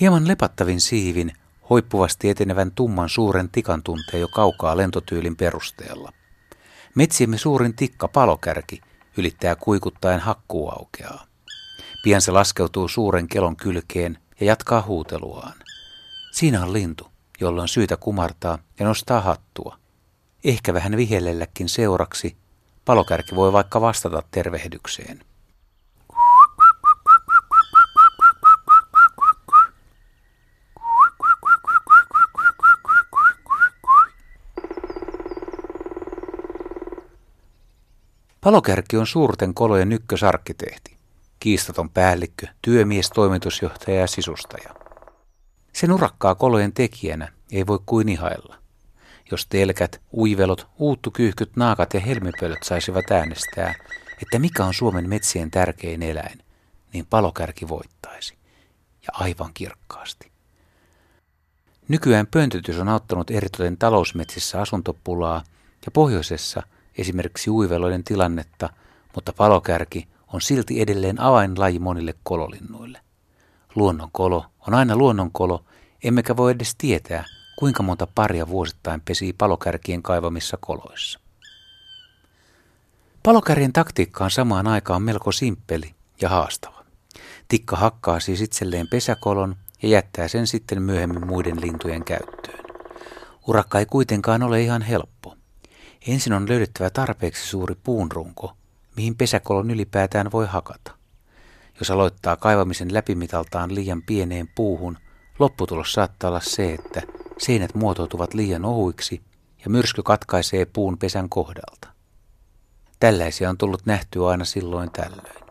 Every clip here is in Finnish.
Hieman lepattavin siivin hoippuvasti etenevän tumman suuren tikan tuntee jo kaukaa lentotyylin perusteella. Metsiemme suurin tikka palokärki ylittää kuikuttaen hakkuuaukeaa. Pian se laskeutuu suuren kelon kylkeen ja jatkaa huuteluaan. Siinä on lintu, jolla on syytä kumartaa ja nostaa hattua. Ehkä vähän vihellelläkin seuraksi palokärki voi vaikka vastata tervehdykseen. Palokärki on suurten kolojen ykkösarkkitehti, kiistaton päällikkö, työmies, toimitusjohtaja ja sisustaja. Sen urakkaa kolojen tekijänä ei voi kuin ihailla. Jos telkät, uivelot, uuttukyyhkyt, naakat ja helmipölöt saisivat äänestää, että mikä on Suomen metsien tärkein eläin, niin palokärki voittaisi. Ja aivan kirkkaasti. Nykyään pöntötys on auttanut eritoten talousmetsissä asuntopulaa ja pohjoisessa – esimerkiksi uiveloiden tilannetta, mutta palokärki on silti edelleen avainlaji monille kololinnuille. Luonnonkolo on aina luonnonkolo, emmekä voi edes tietää, kuinka monta paria vuosittain pesii palokärkien kaivamissa koloissa. Palokärjen taktiikka on samaan aikaan melko simppeli ja haastava. Tikka hakkaa siis itselleen pesäkolon ja jättää sen sitten myöhemmin muiden lintujen käyttöön. Urakka ei kuitenkaan ole ihan helppo. Ensin on löydettävä tarpeeksi suuri puunrunko, mihin pesäkolon ylipäätään voi hakata. Jos aloittaa kaivamisen läpimitaltaan liian pieneen puuhun, lopputulos saattaa olla se, että seinät muotoutuvat liian ohuiksi ja myrsky katkaisee puun pesän kohdalta. Tällaisia on tullut nähtyä aina silloin tällöin.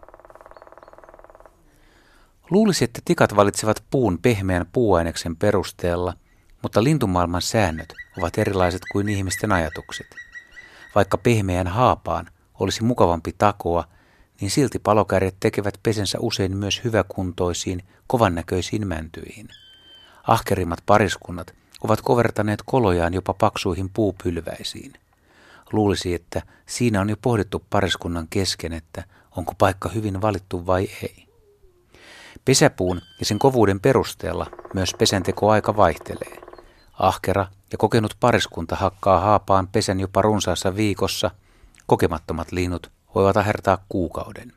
Luulisi, että tikat valitsevat puun pehmeän puuaineksen perusteella, mutta lintumaailman säännöt ovat erilaiset kuin ihmisten ajatukset – vaikka pehmeän haapaan olisi mukavampi takoa, niin silti palokärjet tekevät pesensä usein myös hyväkuntoisiin, kovannäköisiin mäntyihin. Ahkerimmat pariskunnat ovat kovertaneet kolojaan jopa paksuihin puupylväisiin. Luulisi, että siinä on jo pohdittu pariskunnan kesken, että onko paikka hyvin valittu vai ei. Pesäpuun ja sen kovuuden perusteella myös pesenteko aika vaihtelee. Ahkera ja kokenut pariskunta hakkaa haapaan pesän jopa runsaassa viikossa, kokemattomat linnut voivat ahertaa kuukauden.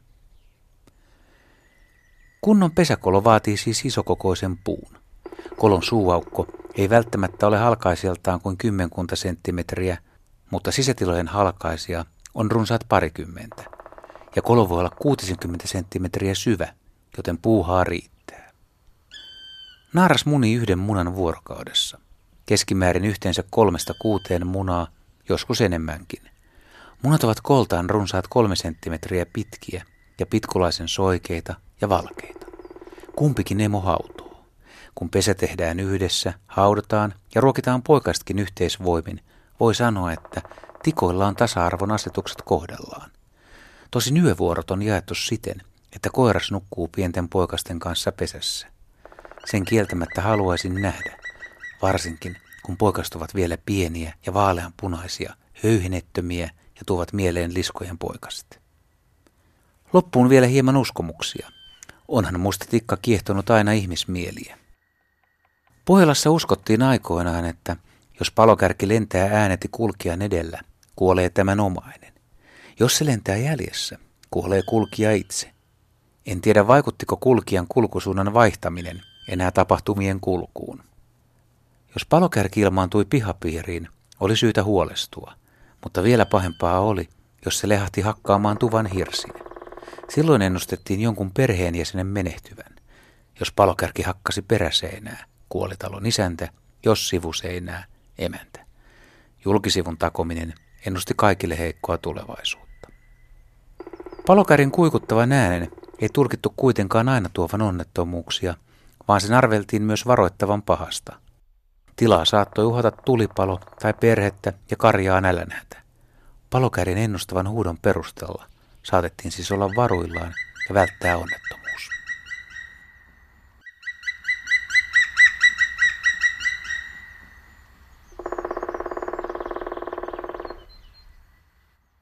Kunnon pesäkolo vaatii siis isokokoisen puun. Kolon suuaukko ei välttämättä ole halkaisijaltaan kuin kymmenkunta senttimetriä, mutta sisätilojen halkaisia on runsaat parikymmentä. Ja kolo voi olla 60 senttimetriä syvä, joten puuhaa riittää. Naaras muni yhden munan vuorokaudessa – keskimäärin yhteensä kolmesta kuuteen munaa, joskus enemmänkin. Munat ovat koltaan runsaat kolme senttimetriä pitkiä ja pitkulaisen soikeita ja valkeita. Kumpikin emo hautoo. Kun pesä tehdään yhdessä, haudataan ja ruokitaan poikastkin yhteisvoimin, voi sanoa, että tikoilla on tasa-arvon asetukset kohdallaan. Tosi yövuorot on jaettu siten, että koiras nukkuu pienten poikasten kanssa pesässä. Sen kieltämättä haluaisin nähdä, varsinkin kun poikastuvat ovat vielä pieniä ja vaaleanpunaisia, höyhenettömiä ja tuovat mieleen liskojen poikaset. Loppuun vielä hieman uskomuksia. Onhan musta tikka kiehtonut aina ihmismieliä. Pohjolassa uskottiin aikoinaan, että jos palokärki lentää ääneti kulkijan edellä, kuolee tämän omainen. Jos se lentää jäljessä, kuolee kulkija itse. En tiedä vaikuttiko kulkijan kulkusuunnan vaihtaminen enää tapahtumien kulkuun. Jos palokärki ilmaantui pihapiiriin, oli syytä huolestua, mutta vielä pahempaa oli, jos se lehahti hakkaamaan tuvan hirsiin. Silloin ennustettiin jonkun perheenjäsenen menehtyvän. Jos palokärki hakkasi peräseinää, kuoli talon isäntä, jos sivuseinää, emäntä. Julkisivun takominen ennusti kaikille heikkoa tulevaisuutta. Palokärin kuikuttavan äänen ei tulkittu kuitenkaan aina tuovan onnettomuuksia, vaan sen arveltiin myös varoittavan pahasta – Tilaa saattoi uhata tulipalo tai perhettä ja karjaa nälänhätä. Palokärin ennustavan huudon perusteella saatettiin siis olla varuillaan ja välttää onnettomuutta.